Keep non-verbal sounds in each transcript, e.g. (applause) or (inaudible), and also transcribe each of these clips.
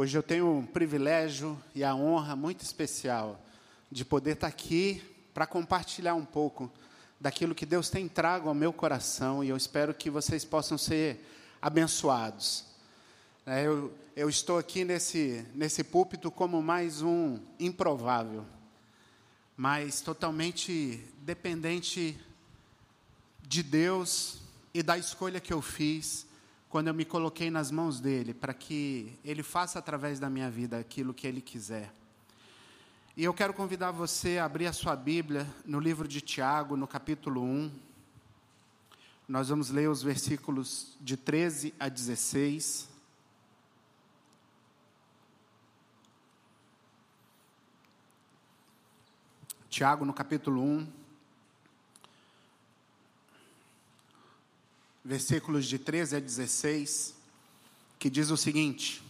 Hoje eu tenho um privilégio e a honra muito especial de poder estar aqui para compartilhar um pouco daquilo que Deus tem trago ao meu coração e eu espero que vocês possam ser abençoados. É, eu, eu estou aqui nesse, nesse púlpito como mais um improvável, mas totalmente dependente de Deus e da escolha que eu fiz quando eu me coloquei nas mãos dele, para que ele faça através da minha vida aquilo que ele quiser. E eu quero convidar você a abrir a sua Bíblia no livro de Tiago, no capítulo 1. Nós vamos ler os versículos de 13 a 16. Tiago, no capítulo 1, versículos de 13 a 16, que diz o seguinte: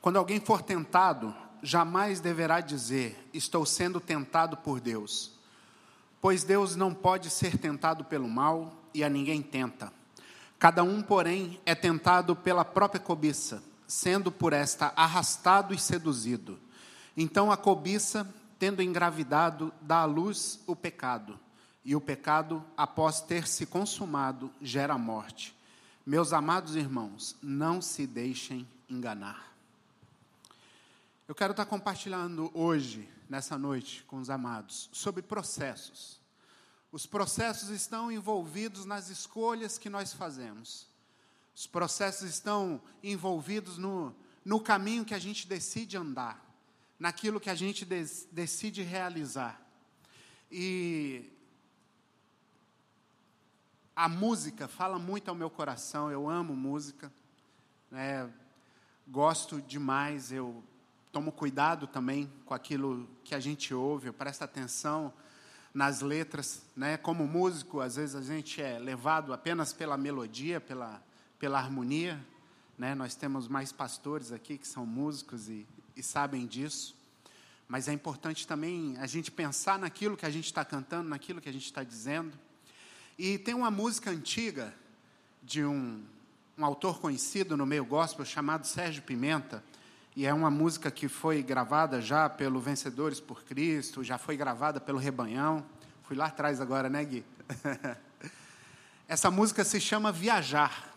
Quando alguém for tentado, jamais deverá dizer: Estou sendo tentado por Deus. Pois Deus não pode ser tentado pelo mal e a ninguém tenta. Cada um, porém, é tentado pela própria cobiça, sendo por esta arrastado e seduzido. Então a cobiça, tendo engravidado, dá à luz o pecado e o pecado, após ter se consumado, gera morte. Meus amados irmãos, não se deixem enganar. Eu quero estar compartilhando hoje, nessa noite, com os amados, sobre processos. Os processos estão envolvidos nas escolhas que nós fazemos. Os processos estão envolvidos no, no caminho que a gente decide andar, naquilo que a gente des, decide realizar. E a música fala muito ao meu coração, eu amo música, né? gosto demais, eu tomo cuidado também com aquilo que a gente ouve, eu presto atenção nas letras, né? como músico, às vezes a gente é levado apenas pela melodia, pela, pela harmonia, né? nós temos mais pastores aqui que são músicos e, e sabem disso, mas é importante também a gente pensar naquilo que a gente está cantando, naquilo que a gente está dizendo, e tem uma música antiga de um, um autor conhecido no meio gospel chamado Sérgio Pimenta, e é uma música que foi gravada já pelo Vencedores por Cristo, já foi gravada pelo Rebanhão. Fui lá atrás agora, né, Gui? (laughs) Essa música se chama Viajar.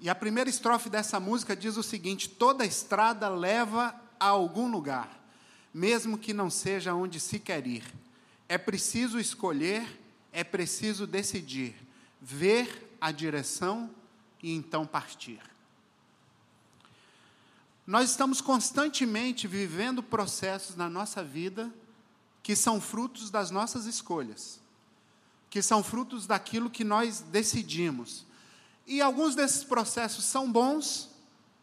E a primeira estrofe dessa música diz o seguinte: toda estrada leva a algum lugar, mesmo que não seja onde se quer ir. É preciso escolher é preciso decidir, ver a direção e então partir. Nós estamos constantemente vivendo processos na nossa vida que são frutos das nossas escolhas, que são frutos daquilo que nós decidimos. E alguns desses processos são bons,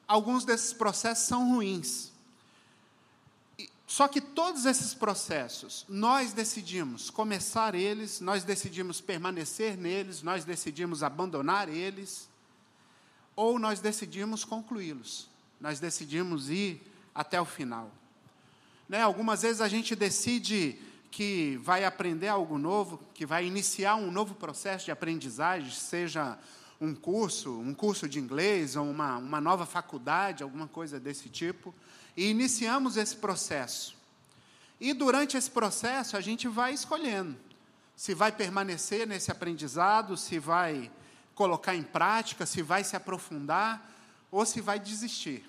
alguns desses processos são ruins. Só que todos esses processos, nós decidimos começar eles, nós decidimos permanecer neles, nós decidimos abandonar eles, ou nós decidimos concluí-los, nós decidimos ir até o final. Né? Algumas vezes a gente decide que vai aprender algo novo, que vai iniciar um novo processo de aprendizagem, seja um curso, um curso de inglês, ou uma, uma nova faculdade, alguma coisa desse tipo e iniciamos esse processo. E durante esse processo a gente vai escolhendo se vai permanecer nesse aprendizado, se vai colocar em prática, se vai se aprofundar ou se vai desistir.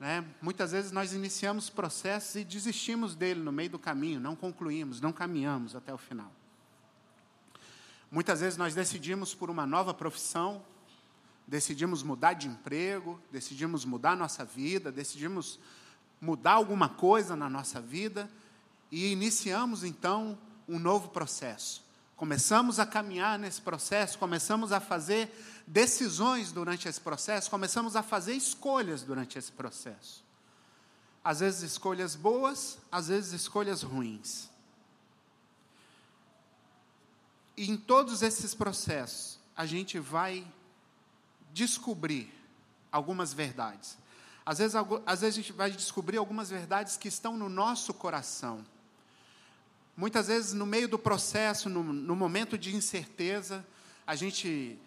Né? Muitas vezes nós iniciamos processos e desistimos dele no meio do caminho, não concluímos, não caminhamos até o final. Muitas vezes nós decidimos por uma nova profissão, decidimos mudar de emprego, decidimos mudar nossa vida, decidimos mudar alguma coisa na nossa vida e iniciamos então um novo processo. Começamos a caminhar nesse processo, começamos a fazer decisões durante esse processo, começamos a fazer escolhas durante esse processo. Às vezes escolhas boas, às vezes escolhas ruins. E em todos esses processos, a gente vai descobrir algumas verdades. Às vezes, às vezes a gente vai descobrir algumas verdades que estão no nosso coração. Muitas vezes, no meio do processo, no, no momento de incerteza, a gente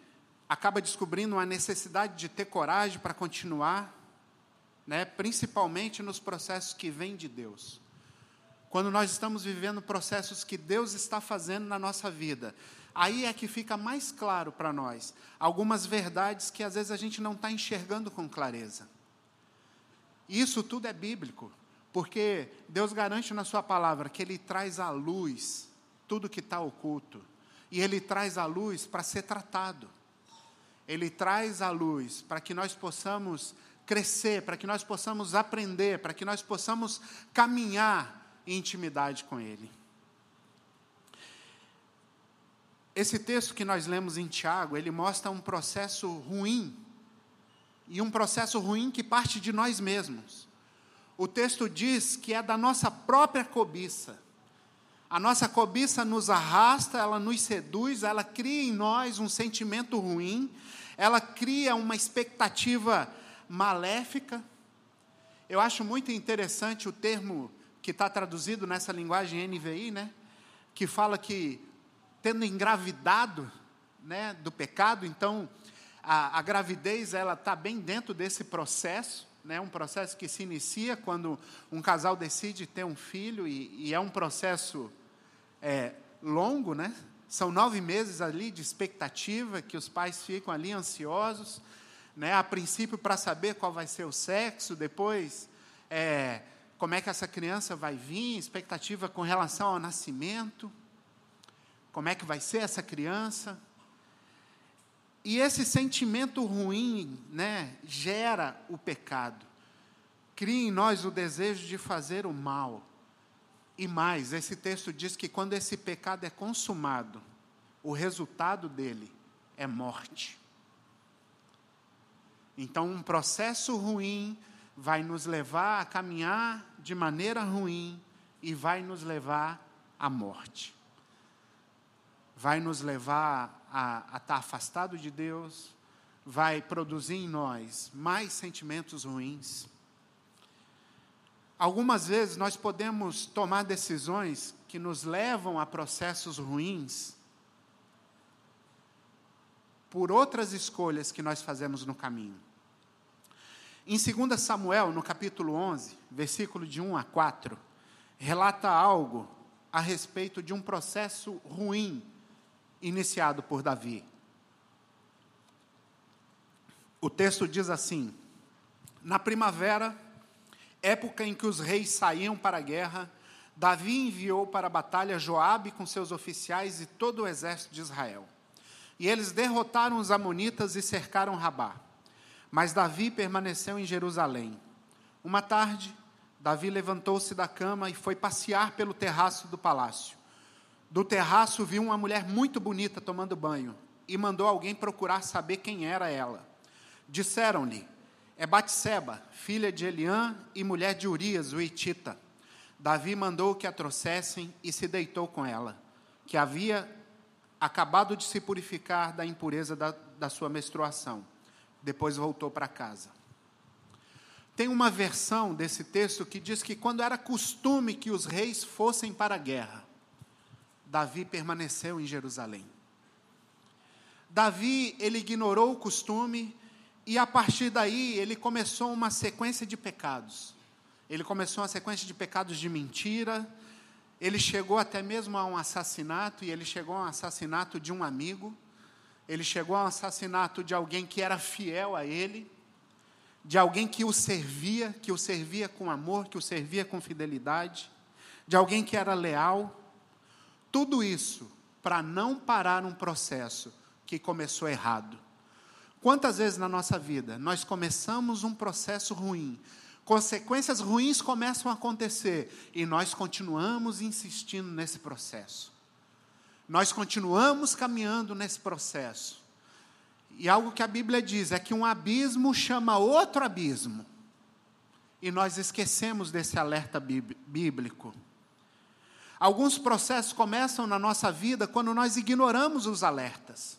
acaba descobrindo uma necessidade de ter coragem para continuar, né, principalmente nos processos que vêm de Deus. Quando nós estamos vivendo processos que Deus está fazendo na nossa vida, aí é que fica mais claro para nós algumas verdades que às vezes a gente não está enxergando com clareza. Isso tudo é bíblico, porque Deus garante na Sua palavra que Ele traz à luz tudo que está oculto, e Ele traz à luz para ser tratado. Ele traz à luz para que nós possamos crescer, para que nós possamos aprender, para que nós possamos caminhar intimidade com Ele. Esse texto que nós lemos em Tiago, ele mostra um processo ruim, e um processo ruim que parte de nós mesmos. O texto diz que é da nossa própria cobiça. A nossa cobiça nos arrasta, ela nos seduz, ela cria em nós um sentimento ruim, ela cria uma expectativa maléfica. Eu acho muito interessante o termo que está traduzido nessa linguagem NVI, né? Que fala que tendo engravidado, né, do pecado, então a, a gravidez ela está bem dentro desse processo né, um processo que se inicia quando um casal decide ter um filho, e, e é um processo é, longo, né? São nove meses ali de expectativa que os pais ficam ali ansiosos, né? A princípio para saber qual vai ser o sexo, depois é, como é que essa criança vai vir, expectativa com relação ao nascimento, como é que vai ser essa criança. E esse sentimento ruim, né, gera o pecado. Cria em nós o desejo de fazer o mal. E mais, esse texto diz que quando esse pecado é consumado, o resultado dele é morte. Então, um processo ruim vai nos levar a caminhar de maneira ruim e vai nos levar à morte. Vai nos levar a, a estar afastado de Deus, vai produzir em nós mais sentimentos ruins. Algumas vezes nós podemos tomar decisões que nos levam a processos ruins por outras escolhas que nós fazemos no caminho. Em 2 Samuel, no capítulo 11, versículo de 1 a 4, relata algo a respeito de um processo ruim iniciado por Davi. O texto diz assim: Na primavera, época em que os reis saíam para a guerra, Davi enviou para a batalha Joabe com seus oficiais e todo o exército de Israel. E eles derrotaram os amonitas e cercaram Rabá. Mas Davi permaneceu em Jerusalém. Uma tarde, Davi levantou-se da cama e foi passear pelo terraço do palácio. Do terraço viu uma mulher muito bonita tomando banho e mandou alguém procurar saber quem era ela. Disseram-lhe: É Batseba, filha de Eliã e mulher de Urias, o Etita. Davi mandou que a trouxessem e se deitou com ela, que havia acabado de se purificar da impureza da, da sua menstruação. Depois voltou para casa. Tem uma versão desse texto que diz que quando era costume que os reis fossem para a guerra, Davi permaneceu em Jerusalém. Davi, ele ignorou o costume e a partir daí ele começou uma sequência de pecados. Ele começou uma sequência de pecados de mentira, ele chegou até mesmo a um assassinato, e ele chegou a um assassinato de um amigo, ele chegou a um assassinato de alguém que era fiel a ele, de alguém que o servia, que o servia com amor, que o servia com fidelidade, de alguém que era leal. Tudo isso para não parar um processo que começou errado. Quantas vezes na nossa vida nós começamos um processo ruim, consequências ruins começam a acontecer e nós continuamos insistindo nesse processo. Nós continuamos caminhando nesse processo. E algo que a Bíblia diz é que um abismo chama outro abismo. E nós esquecemos desse alerta bíblico. Alguns processos começam na nossa vida quando nós ignoramos os alertas.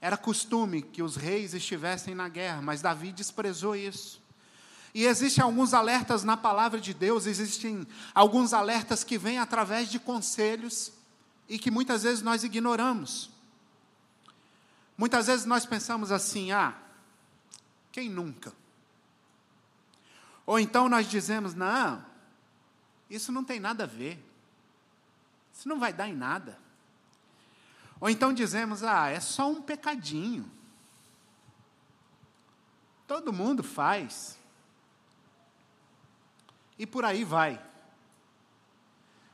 Era costume que os reis estivessem na guerra, mas Davi desprezou isso. E existem alguns alertas na palavra de Deus, existem alguns alertas que vêm através de conselhos e que muitas vezes nós ignoramos. Muitas vezes nós pensamos assim: ah, quem nunca? Ou então nós dizemos: não, isso não tem nada a ver, isso não vai dar em nada. Ou então dizemos: ah, é só um pecadinho. Todo mundo faz. E por aí vai.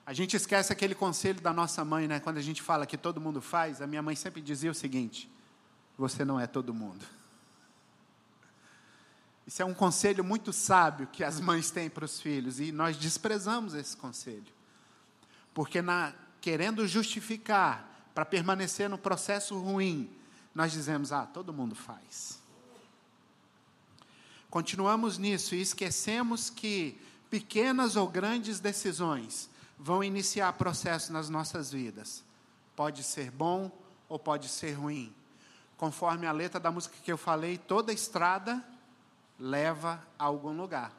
A gente esquece aquele conselho da nossa mãe, né? Quando a gente fala que todo mundo faz, a minha mãe sempre dizia o seguinte: você não é todo mundo. Isso é um conselho muito sábio que as mães têm para os filhos e nós desprezamos esse conselho. Porque na, querendo justificar para permanecer no processo ruim, nós dizemos: "Ah, todo mundo faz". Continuamos nisso e esquecemos que pequenas ou grandes decisões vão iniciar processo nas nossas vidas. Pode ser bom ou pode ser ruim. Conforme a letra da música que eu falei, toda estrada leva a algum lugar.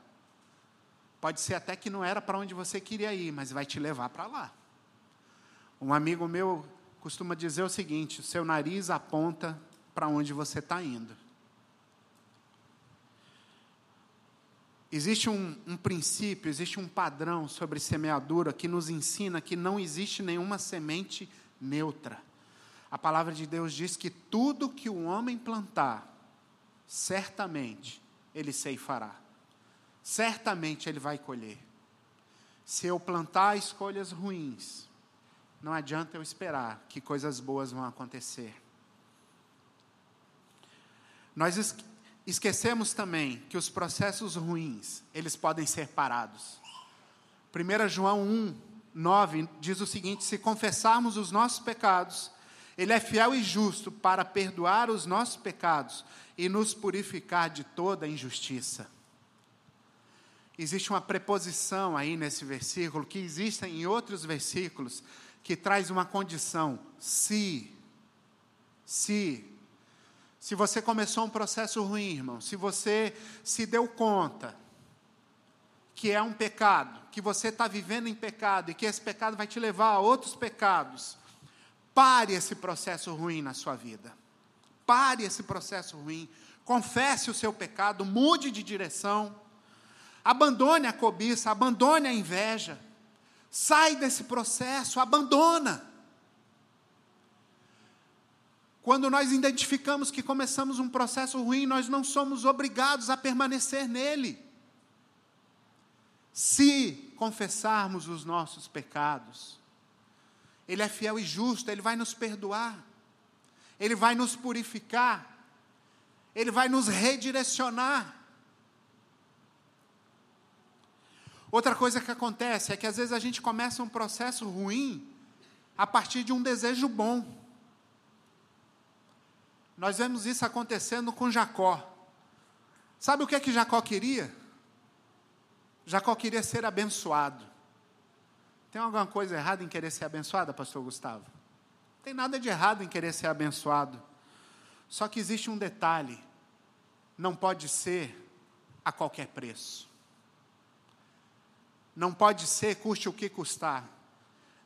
Pode ser até que não era para onde você queria ir, mas vai te levar para lá. Um amigo meu costuma dizer o seguinte: seu nariz aponta para onde você está indo. Existe um, um, princípio, existe um padrão sobre semeadura que nos ensina que não existe nenhuma semente neutra. A palavra de Deus diz que tudo que o homem plantar, certamente ele ceifará. Certamente ele vai colher. Se eu plantar escolhas ruins, não adianta eu esperar que coisas boas vão acontecer. Nós esquecemos também que os processos ruins, eles podem ser parados. 1 João 1, 9 diz o seguinte: se confessarmos os nossos pecados, ele é fiel e justo para perdoar os nossos pecados e nos purificar de toda injustiça. Existe uma preposição aí nesse versículo, que existe em outros versículos, que traz uma condição: se. Se. Se você começou um processo ruim, irmão, se você se deu conta que é um pecado, que você está vivendo em pecado e que esse pecado vai te levar a outros pecados, Pare esse processo ruim na sua vida. Pare esse processo ruim. Confesse o seu pecado, mude de direção. Abandone a cobiça, abandone a inveja. Sai desse processo, abandona. Quando nós identificamos que começamos um processo ruim, nós não somos obrigados a permanecer nele. Se confessarmos os nossos pecados, ele é fiel e justo, Ele vai nos perdoar, Ele vai nos purificar, Ele vai nos redirecionar. Outra coisa que acontece é que às vezes a gente começa um processo ruim a partir de um desejo bom. Nós vemos isso acontecendo com Jacó. Sabe o que é que Jacó queria? Jacó queria ser abençoado. Tem alguma coisa errada em querer ser abençoada, pastor Gustavo? Tem nada de errado em querer ser abençoado. Só que existe um detalhe: não pode ser a qualquer preço. Não pode ser custe o que custar.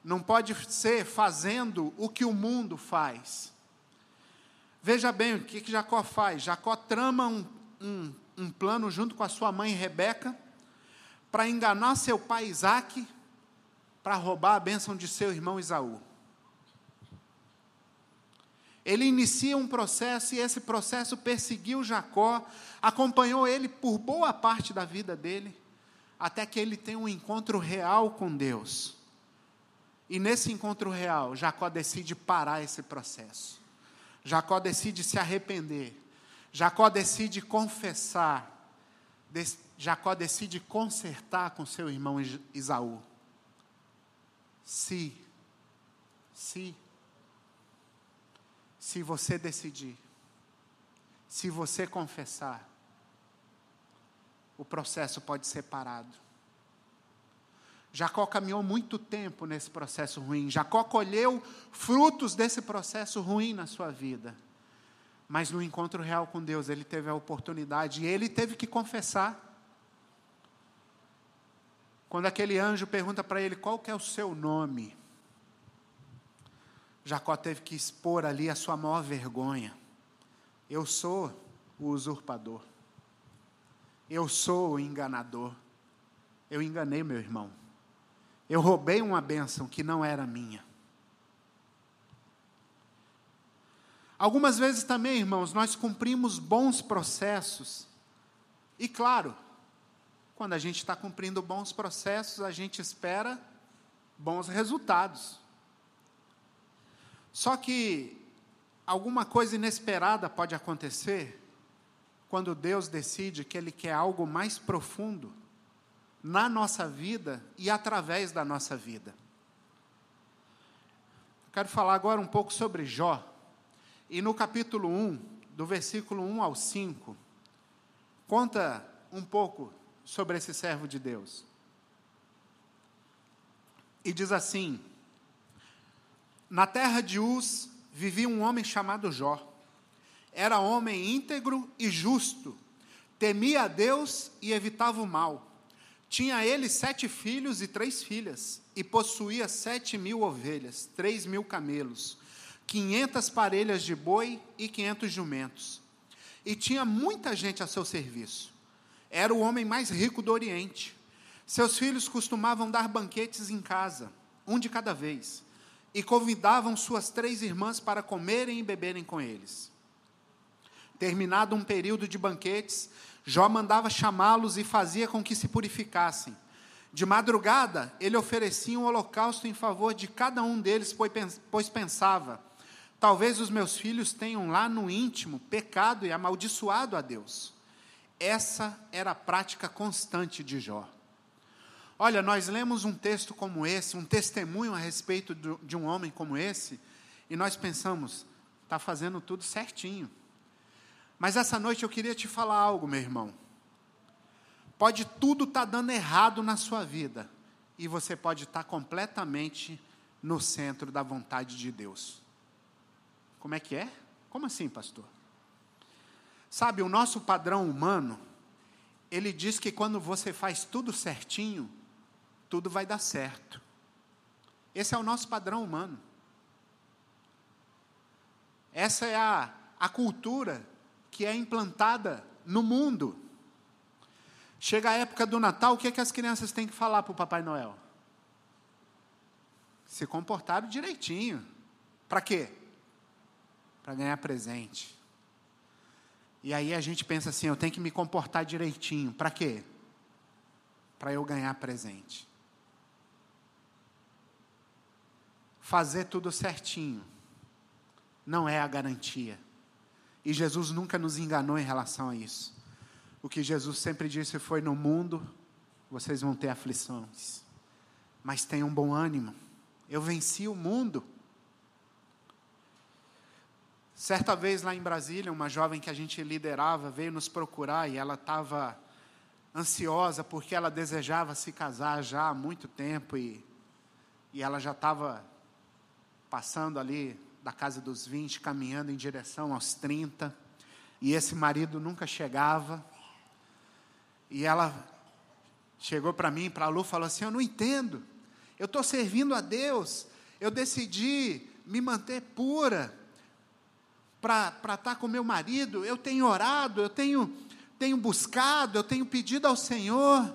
Não pode ser fazendo o que o mundo faz. Veja bem o que, que Jacó faz. Jacó trama um, um, um plano junto com a sua mãe Rebeca para enganar seu pai Isaac para roubar a bênção de seu irmão Isaú. Ele inicia um processo e esse processo perseguiu Jacó, acompanhou ele por boa parte da vida dele, até que ele tem um encontro real com Deus. E nesse encontro real, Jacó decide parar esse processo. Jacó decide se arrepender. Jacó decide confessar. Jacó decide consertar com seu irmão Isaú se, se, se você decidir, se você confessar, o processo pode ser parado. Jacó caminhou muito tempo nesse processo ruim. Jacó colheu frutos desse processo ruim na sua vida. Mas no encontro real com Deus, ele teve a oportunidade e ele teve que confessar. Quando aquele anjo pergunta para ele qual é o seu nome, Jacó teve que expor ali a sua maior vergonha. Eu sou o usurpador. Eu sou o enganador. Eu enganei meu irmão. Eu roubei uma bênção que não era minha. Algumas vezes também, irmãos, nós cumprimos bons processos. E claro, quando a gente está cumprindo bons processos, a gente espera bons resultados. Só que alguma coisa inesperada pode acontecer quando Deus decide que Ele quer algo mais profundo na nossa vida e através da nossa vida. Quero falar agora um pouco sobre Jó. E no capítulo 1, do versículo 1 ao 5, conta um pouco sobre esse servo de Deus. E diz assim: Na terra de Uz vivia um homem chamado Jó. Era homem íntegro e justo, temia a Deus e evitava o mal. Tinha ele sete filhos e três filhas, e possuía sete mil ovelhas, três mil camelos, quinhentas parelhas de boi e quinhentos jumentos. E tinha muita gente a seu serviço. Era o homem mais rico do Oriente. Seus filhos costumavam dar banquetes em casa, um de cada vez, e convidavam suas três irmãs para comerem e beberem com eles. Terminado um período de banquetes, Jó mandava chamá-los e fazia com que se purificassem. De madrugada, ele oferecia um holocausto em favor de cada um deles, pois pensava: talvez os meus filhos tenham lá no íntimo pecado e amaldiçoado a Deus. Essa era a prática constante de Jó. Olha, nós lemos um texto como esse, um testemunho a respeito de um homem como esse, e nós pensamos: está fazendo tudo certinho mas essa noite eu queria te falar algo, meu irmão. Pode tudo estar tá dando errado na sua vida, e você pode estar tá completamente no centro da vontade de Deus. Como é que é? Como assim, pastor? Sabe, o nosso padrão humano, ele diz que quando você faz tudo certinho, tudo vai dar certo. Esse é o nosso padrão humano. Essa é a, a cultura que é implantada no mundo. Chega a época do Natal, o que, é que as crianças têm que falar para o Papai Noel? Se comportaram direitinho. Para quê? Para ganhar presente. E aí a gente pensa assim: eu tenho que me comportar direitinho. Para quê? Para eu ganhar presente. Fazer tudo certinho não é a garantia. E Jesus nunca nos enganou em relação a isso. O que Jesus sempre disse foi: no mundo vocês vão ter aflições, mas tenham bom ânimo. Eu venci o mundo. Certa vez lá em Brasília, uma jovem que a gente liderava veio nos procurar e ela estava ansiosa porque ela desejava se casar já há muito tempo e, e ela já estava passando ali da casa dos 20, caminhando em direção aos 30, e esse marido nunca chegava. E ela chegou para mim, para a Lu, falou assim: Eu não entendo, eu estou servindo a Deus, eu decidi me manter pura para estar tá com meu marido, eu tenho orado, eu tenho, tenho buscado, eu tenho pedido ao Senhor,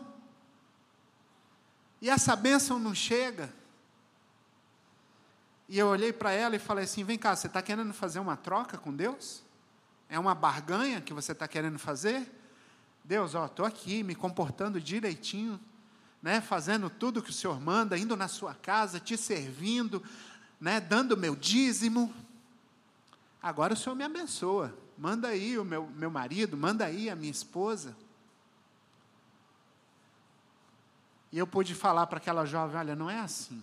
e essa bênção não chega. E eu olhei para ela e falei assim: vem cá, você está querendo fazer uma troca com Deus? É uma barganha que você está querendo fazer? Deus, ó, estou aqui me comportando direitinho, né, fazendo tudo que o Senhor manda, indo na sua casa, te servindo, né, dando meu dízimo. Agora o Senhor me abençoa. Manda aí o meu, meu marido, manda aí a minha esposa. E eu pude falar para aquela jovem: olha, não é assim.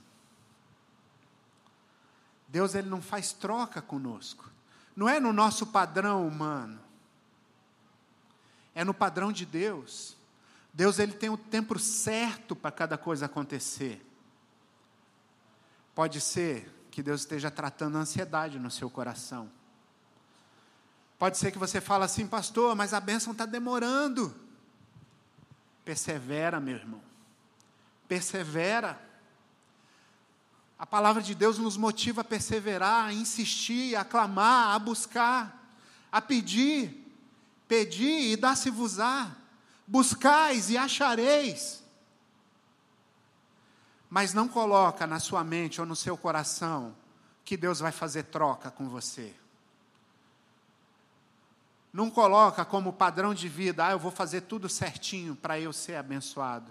Deus ele não faz troca conosco. Não é no nosso padrão humano. É no padrão de Deus. Deus ele tem o tempo certo para cada coisa acontecer. Pode ser que Deus esteja tratando a ansiedade no seu coração. Pode ser que você fale assim, pastor, mas a bênção está demorando. Persevera, meu irmão. Persevera. A palavra de Deus nos motiva a perseverar, a insistir, a clamar, a buscar, a pedir, pedi e dá-se-vos-á, buscais e achareis. Mas não coloca na sua mente ou no seu coração que Deus vai fazer troca com você. Não coloca como padrão de vida, ah, eu vou fazer tudo certinho para eu ser abençoado.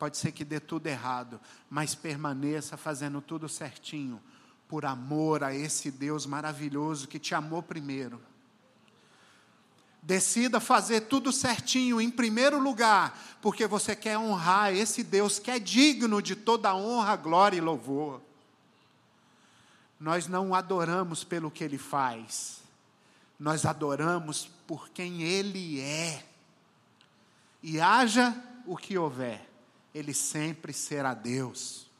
Pode ser que dê tudo errado, mas permaneça fazendo tudo certinho, por amor a esse Deus maravilhoso que te amou primeiro. Decida fazer tudo certinho em primeiro lugar, porque você quer honrar esse Deus que é digno de toda honra, glória e louvor. Nós não adoramos pelo que ele faz, nós adoramos por quem ele é. E haja o que houver, ele sempre será Deus.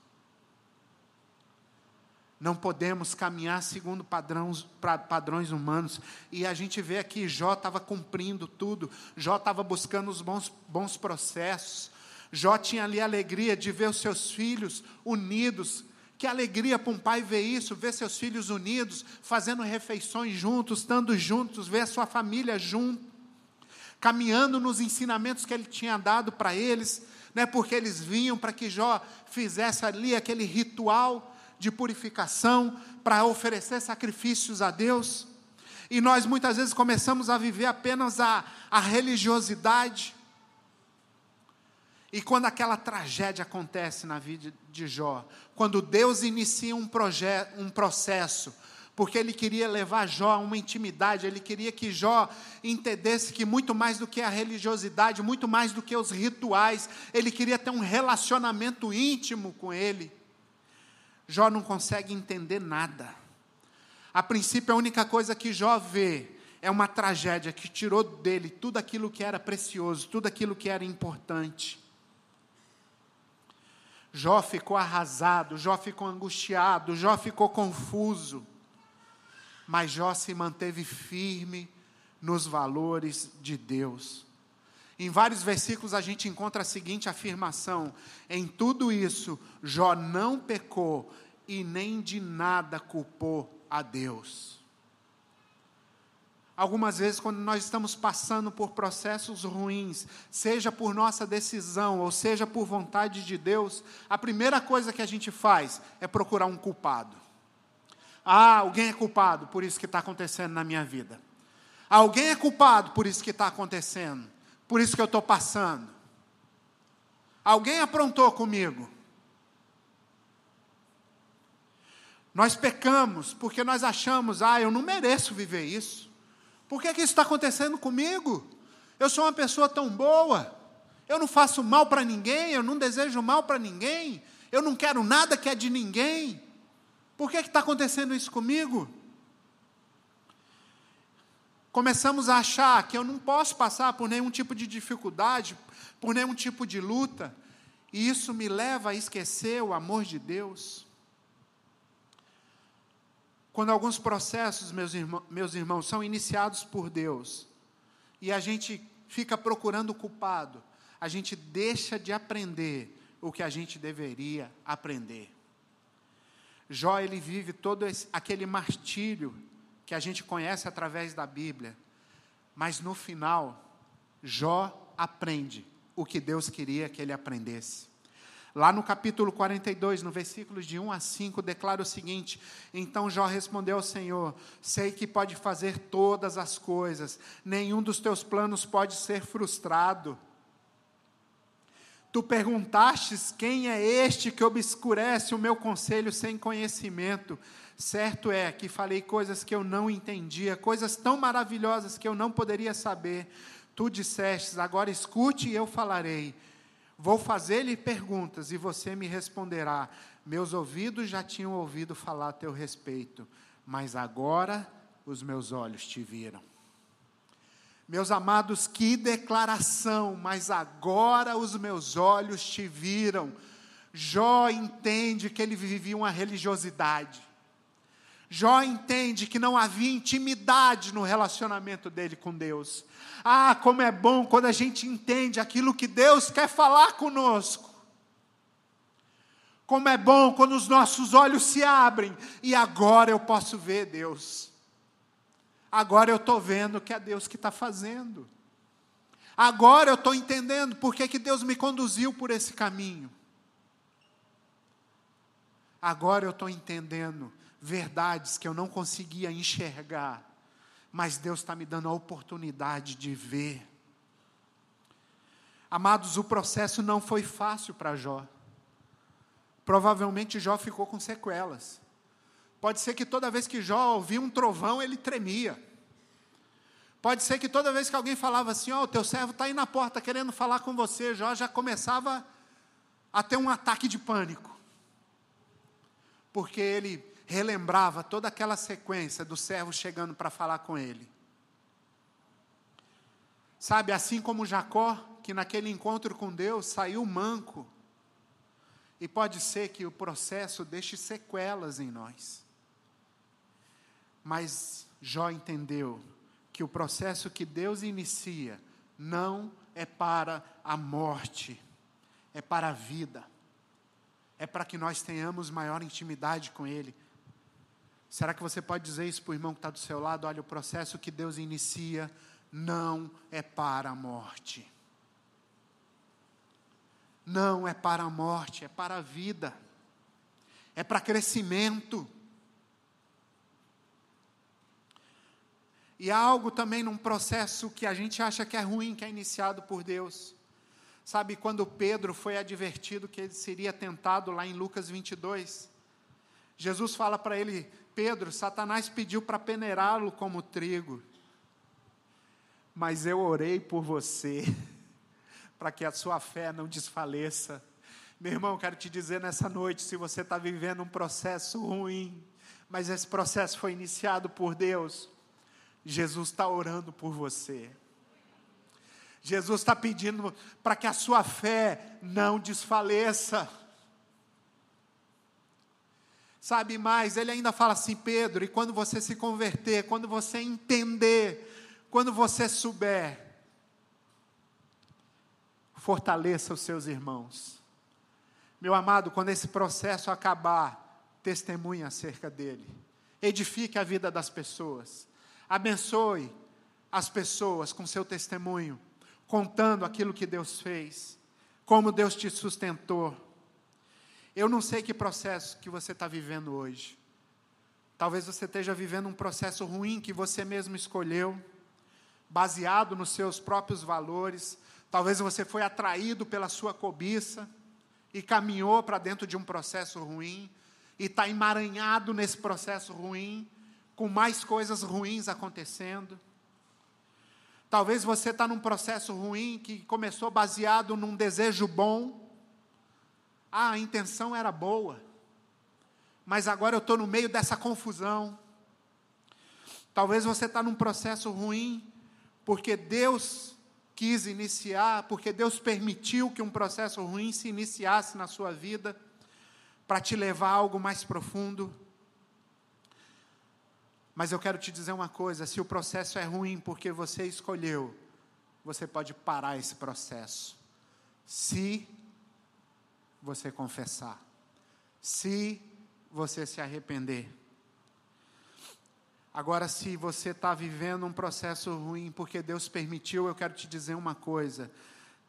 Não podemos caminhar segundo padrões, padrões humanos. E a gente vê aqui, Jó estava cumprindo tudo. Jó estava buscando os bons, bons processos. Jó tinha ali a alegria de ver os seus filhos unidos. Que alegria para um pai ver isso, ver seus filhos unidos, fazendo refeições juntos, estando juntos, ver a sua família junto, caminhando nos ensinamentos que ele tinha dado para eles, né, porque eles vinham para que Jó fizesse ali aquele ritual de purificação para oferecer sacrifícios a Deus. E nós muitas vezes começamos a viver apenas a, a religiosidade. E quando aquela tragédia acontece na vida de Jó, quando Deus inicia um, projeto, um processo, porque ele queria levar Jó a uma intimidade, ele queria que Jó entendesse que muito mais do que a religiosidade, muito mais do que os rituais, ele queria ter um relacionamento íntimo com ele. Jó não consegue entender nada. A princípio, a única coisa que Jó vê é uma tragédia que tirou dele tudo aquilo que era precioso, tudo aquilo que era importante. Jó ficou arrasado, Jó ficou angustiado, Jó ficou confuso. Mas Jó se manteve firme nos valores de Deus. Em vários versículos a gente encontra a seguinte afirmação: em tudo isso, Jó não pecou e nem de nada culpou a Deus. Algumas vezes, quando nós estamos passando por processos ruins, seja por nossa decisão ou seja por vontade de Deus, a primeira coisa que a gente faz é procurar um culpado. Ah, alguém é culpado por isso que está acontecendo na minha vida. Alguém é culpado por isso que está acontecendo por isso que eu estou passando. Alguém aprontou comigo. Nós pecamos porque nós achamos, ah, eu não mereço viver isso. Por que, que isso está acontecendo comigo? Eu sou uma pessoa tão boa, eu não faço mal para ninguém, eu não desejo mal para ninguém, eu não quero nada que é de ninguém. Por que está acontecendo isso comigo? Começamos a achar que eu não posso passar por nenhum tipo de dificuldade, por nenhum tipo de luta, e isso me leva a esquecer o amor de Deus. Quando alguns processos, meus irmãos, meus irmãos, são iniciados por Deus, e a gente fica procurando o culpado, a gente deixa de aprender o que a gente deveria aprender. Jó, ele vive todo esse, aquele martírio que a gente conhece através da Bíblia, mas no final, Jó aprende o que Deus queria que ele aprendesse. Lá no capítulo 42, no versículos de 1 a 5, declara o seguinte: Então Jó respondeu ao Senhor: Sei que pode fazer todas as coisas, nenhum dos teus planos pode ser frustrado. Tu perguntastes quem é este que obscurece o meu conselho sem conhecimento. Certo é que falei coisas que eu não entendia, coisas tão maravilhosas que eu não poderia saber. Tu dissestes, agora escute e eu falarei. Vou fazer-lhe perguntas e você me responderá. Meus ouvidos já tinham ouvido falar a teu respeito, mas agora os meus olhos te viram. Meus amados, que declaração, mas agora os meus olhos te viram. Jó entende que ele vivia uma religiosidade. Jó entende que não havia intimidade no relacionamento dele com Deus. Ah, como é bom quando a gente entende aquilo que Deus quer falar conosco. Como é bom quando os nossos olhos se abrem e agora eu posso ver Deus. Agora eu estou vendo que é Deus que está fazendo. Agora eu estou entendendo por que, Deus me conduziu por esse caminho. Agora eu estou entendendo verdades que eu não conseguia enxergar, mas Deus está me dando a oportunidade de ver. Amados, o processo não foi fácil para Jó. Provavelmente Jó ficou com sequelas. Pode ser que toda vez que Jó ouvia um trovão, ele tremia. Pode ser que toda vez que alguém falava assim, ó, oh, o teu servo está aí na porta querendo falar com você, Jó já começava a ter um ataque de pânico. Porque ele relembrava toda aquela sequência do servo chegando para falar com ele. Sabe, assim como Jacó, que naquele encontro com Deus saiu manco, e pode ser que o processo deixe sequelas em nós. Mas Jó entendeu que o processo que Deus inicia não é para a morte, é para a vida. É para que nós tenhamos maior intimidade com Ele. Será que você pode dizer isso para o irmão que está do seu lado? Olha, o processo que Deus inicia não é para a morte não é para a morte, é para a vida, é para crescimento. E há algo também num processo que a gente acha que é ruim, que é iniciado por Deus. Sabe, quando Pedro foi advertido que ele seria tentado lá em Lucas 22, Jesus fala para ele: Pedro, Satanás pediu para peneirá-lo como trigo, mas eu orei por você. (laughs) para que a sua fé não desfaleça. Meu irmão, quero te dizer nessa noite: se você está vivendo um processo ruim, mas esse processo foi iniciado por Deus, Jesus está orando por você. Jesus está pedindo para que a sua fé não desfaleça. Sabe mais, ele ainda fala assim, Pedro, e quando você se converter, quando você entender, quando você souber, fortaleça os seus irmãos. Meu amado, quando esse processo acabar, testemunhe acerca dele. Edifique a vida das pessoas. Abençoe as pessoas com seu testemunho, contando aquilo que Deus fez, como Deus te sustentou. Eu não sei que processo que você está vivendo hoje. Talvez você esteja vivendo um processo ruim que você mesmo escolheu, baseado nos seus próprios valores, Talvez você foi atraído pela sua cobiça e caminhou para dentro de um processo ruim e está emaranhado nesse processo ruim, com mais coisas ruins acontecendo. Talvez você está num processo ruim que começou baseado num desejo bom. Ah, a intenção era boa, mas agora eu estou no meio dessa confusão. Talvez você está num processo ruim porque Deus quis iniciar, porque Deus permitiu que um processo ruim se iniciasse na sua vida, para te levar a algo mais profundo. Mas eu quero te dizer uma coisa: se o processo é ruim porque você escolheu, você pode parar esse processo, se você confessar, se você se arrepender. Agora, se você está vivendo um processo ruim porque Deus permitiu, eu quero te dizer uma coisa: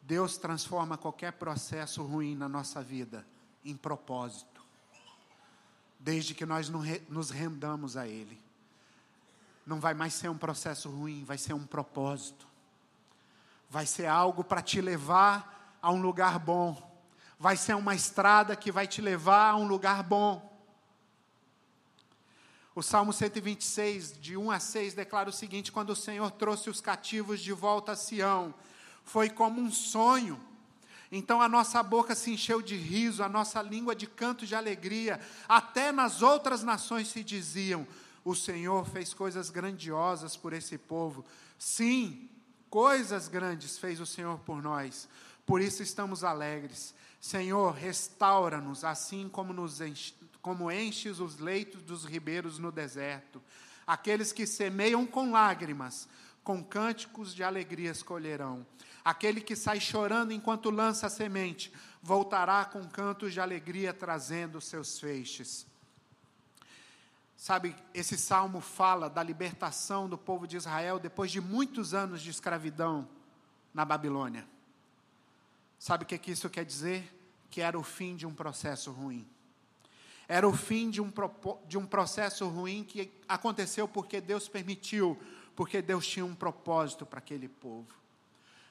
Deus transforma qualquer processo ruim na nossa vida em propósito, desde que nós nos rendamos a Ele. Não vai mais ser um processo ruim, vai ser um propósito, vai ser algo para te levar a um lugar bom, vai ser uma estrada que vai te levar a um lugar bom. O Salmo 126, de 1 a 6, declara o seguinte: Quando o Senhor trouxe os cativos de volta a Sião, foi como um sonho. Então a nossa boca se encheu de riso, a nossa língua de canto de alegria. Até nas outras nações se diziam: O Senhor fez coisas grandiosas por esse povo. Sim, coisas grandes fez o Senhor por nós. Por isso estamos alegres. Senhor, restaura-nos, assim como nos como enches os leitos dos ribeiros no deserto. Aqueles que semeiam com lágrimas, com cânticos de alegria escolherão. Aquele que sai chorando enquanto lança a semente, voltará com cantos de alegria trazendo seus feixes. Sabe, esse salmo fala da libertação do povo de Israel depois de muitos anos de escravidão na Babilônia. Sabe o que, que isso quer dizer? Que era o fim de um processo ruim. Era o fim de um, de um processo ruim que aconteceu porque Deus permitiu, porque Deus tinha um propósito para aquele povo.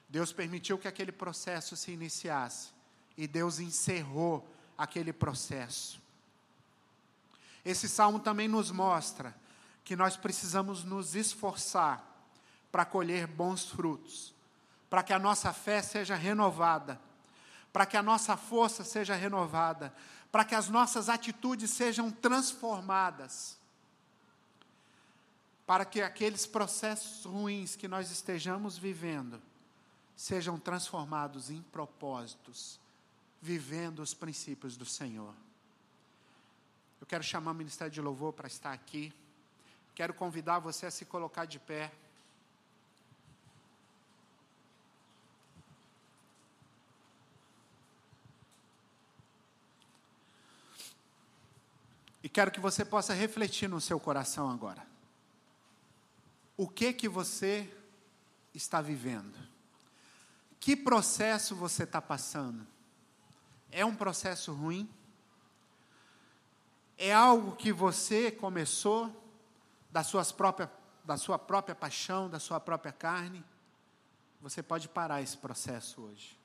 Deus permitiu que aquele processo se iniciasse e Deus encerrou aquele processo. Esse salmo também nos mostra que nós precisamos nos esforçar para colher bons frutos, para que a nossa fé seja renovada, para que a nossa força seja renovada, para que as nossas atitudes sejam transformadas, para que aqueles processos ruins que nós estejamos vivendo sejam transformados em propósitos, vivendo os princípios do Senhor. Eu quero chamar o Ministério de Louvor para estar aqui. Quero convidar você a se colocar de pé. E quero que você possa refletir no seu coração agora. O que que você está vivendo? Que processo você está passando? É um processo ruim? É algo que você começou da, suas própria, da sua própria paixão, da sua própria carne, você pode parar esse processo hoje.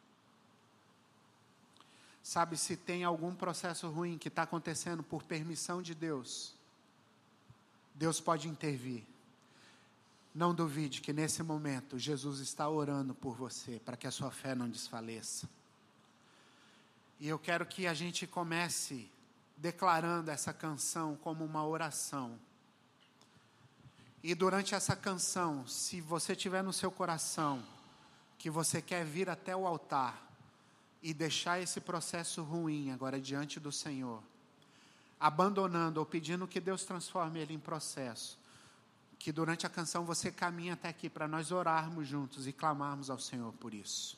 Sabe, se tem algum processo ruim que está acontecendo por permissão de Deus, Deus pode intervir. Não duvide que nesse momento Jesus está orando por você, para que a sua fé não desfaleça. E eu quero que a gente comece declarando essa canção como uma oração. E durante essa canção, se você tiver no seu coração que você quer vir até o altar e deixar esse processo ruim agora diante do Senhor, abandonando ou pedindo que Deus transforme ele em processo, que durante a canção você caminhe até aqui para nós orarmos juntos e clamarmos ao Senhor por isso.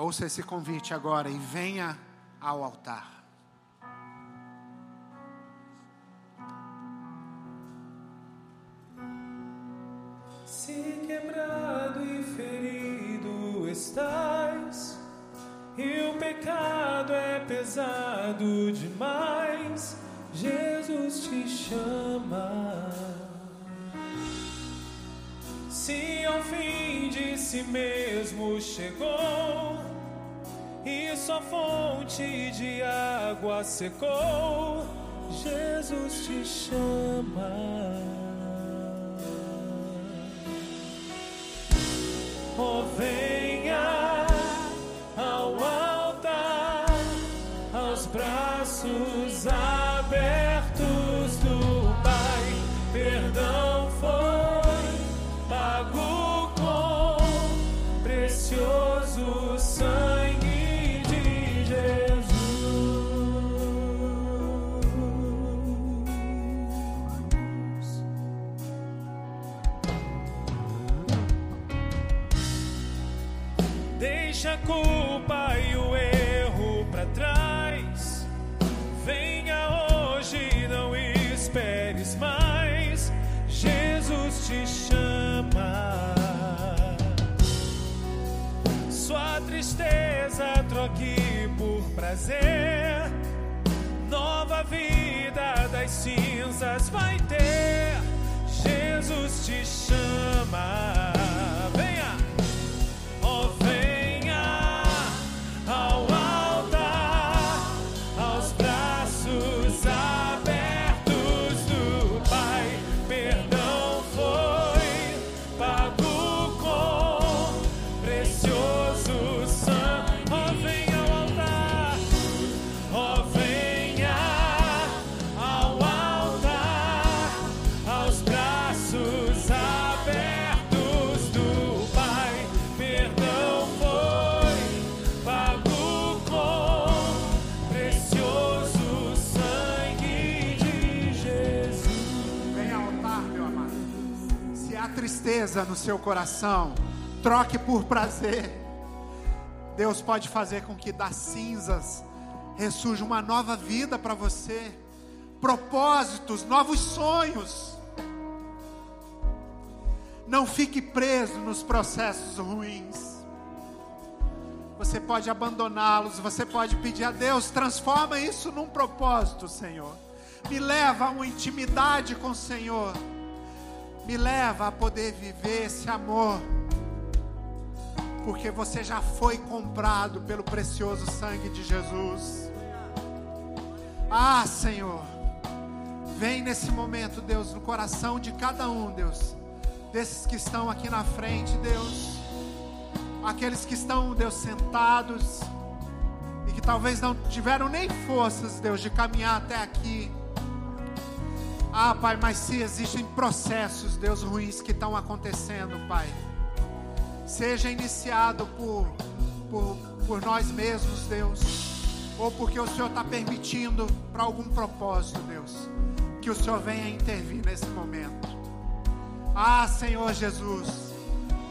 Ouça esse convite agora e venha ao altar. Se quebrado e ferido estás, e o pecado é pesado demais, Jesus te chama. Se ao fim de si mesmo chegou, sua fonte de água secou, Jesus te chama. Tristeza troque por prazer. Nova vida das cinzas vai ter. Jesus te chama. Tristeza no seu coração, troque por prazer. Deus pode fazer com que das cinzas ressurja uma nova vida para você, propósitos, novos sonhos. Não fique preso nos processos ruins. Você pode abandoná-los, você pode pedir a Deus, transforma isso num propósito, Senhor. Me leva a uma intimidade com o Senhor. Me leva a poder viver esse amor. Porque você já foi comprado pelo precioso sangue de Jesus. Ah, Senhor. Vem nesse momento, Deus, no coração de cada um, Deus. Desses que estão aqui na frente, Deus aqueles que estão, Deus, sentados e que talvez não tiveram nem forças, Deus, de caminhar até aqui. Ah, Pai, mas se existem processos, Deus, ruins que estão acontecendo, Pai, seja iniciado por, por, por nós mesmos, Deus, ou porque o Senhor está permitindo para algum propósito, Deus, que o Senhor venha intervir nesse momento. Ah, Senhor Jesus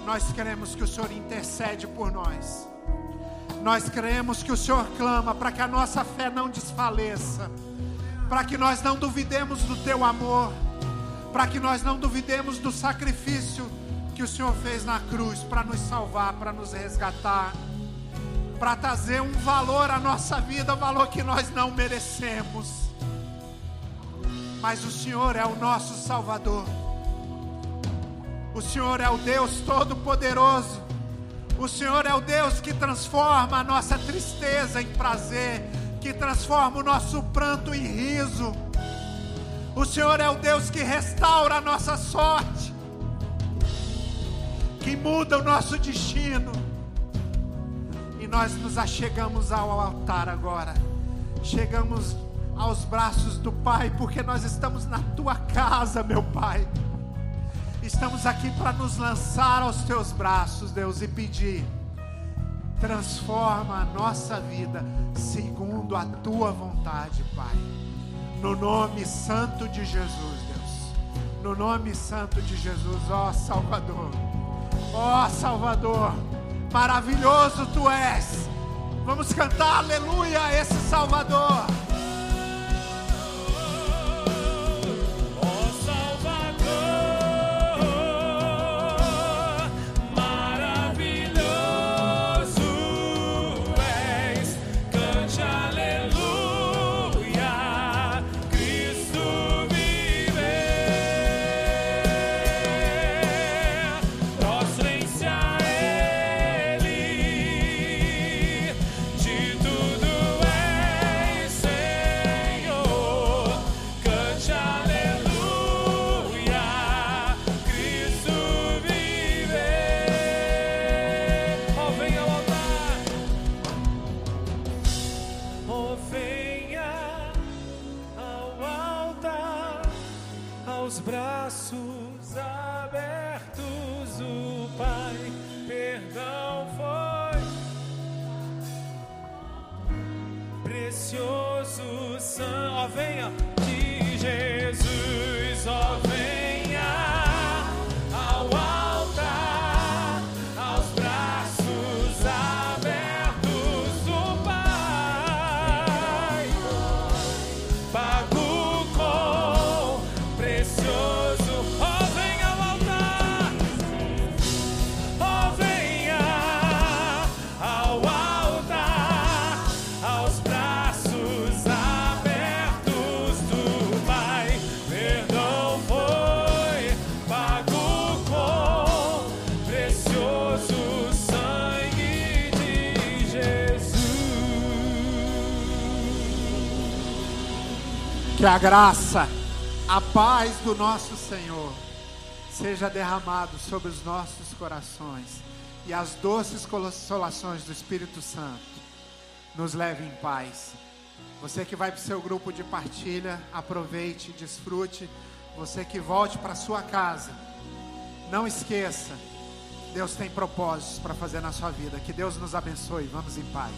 nós queremos que o Senhor intercede por nós. Nós queremos que o Senhor clama para que a nossa fé não desfaleça, para que nós não duvidemos do teu amor, para que nós não duvidemos do sacrifício que o Senhor fez na cruz para nos salvar, para nos resgatar, para trazer um valor à nossa vida, um valor que nós não merecemos. Mas o Senhor é o nosso Salvador. O Senhor é o Deus Todo-Poderoso. O Senhor é o Deus que transforma a nossa tristeza em prazer, que transforma o nosso pranto em riso. O Senhor é o Deus que restaura a nossa sorte, que muda o nosso destino. E nós nos achegamos ao altar agora. Chegamos aos braços do Pai, porque nós estamos na tua casa, meu Pai. Estamos aqui para nos lançar aos teus braços, Deus, e pedir: transforma a nossa vida segundo a tua vontade, Pai. No nome santo de Jesus, Deus. No nome santo de Jesus, ó Salvador. Ó Salvador, maravilhoso tu és. Vamos cantar aleluia a esse Salvador. Que a graça, a paz do nosso Senhor seja derramado sobre os nossos corações e as doces consolações do Espírito Santo nos leve em paz. Você que vai para o seu grupo de partilha, aproveite, desfrute. Você que volte para sua casa, não esqueça, Deus tem propósitos para fazer na sua vida. Que Deus nos abençoe. Vamos em paz.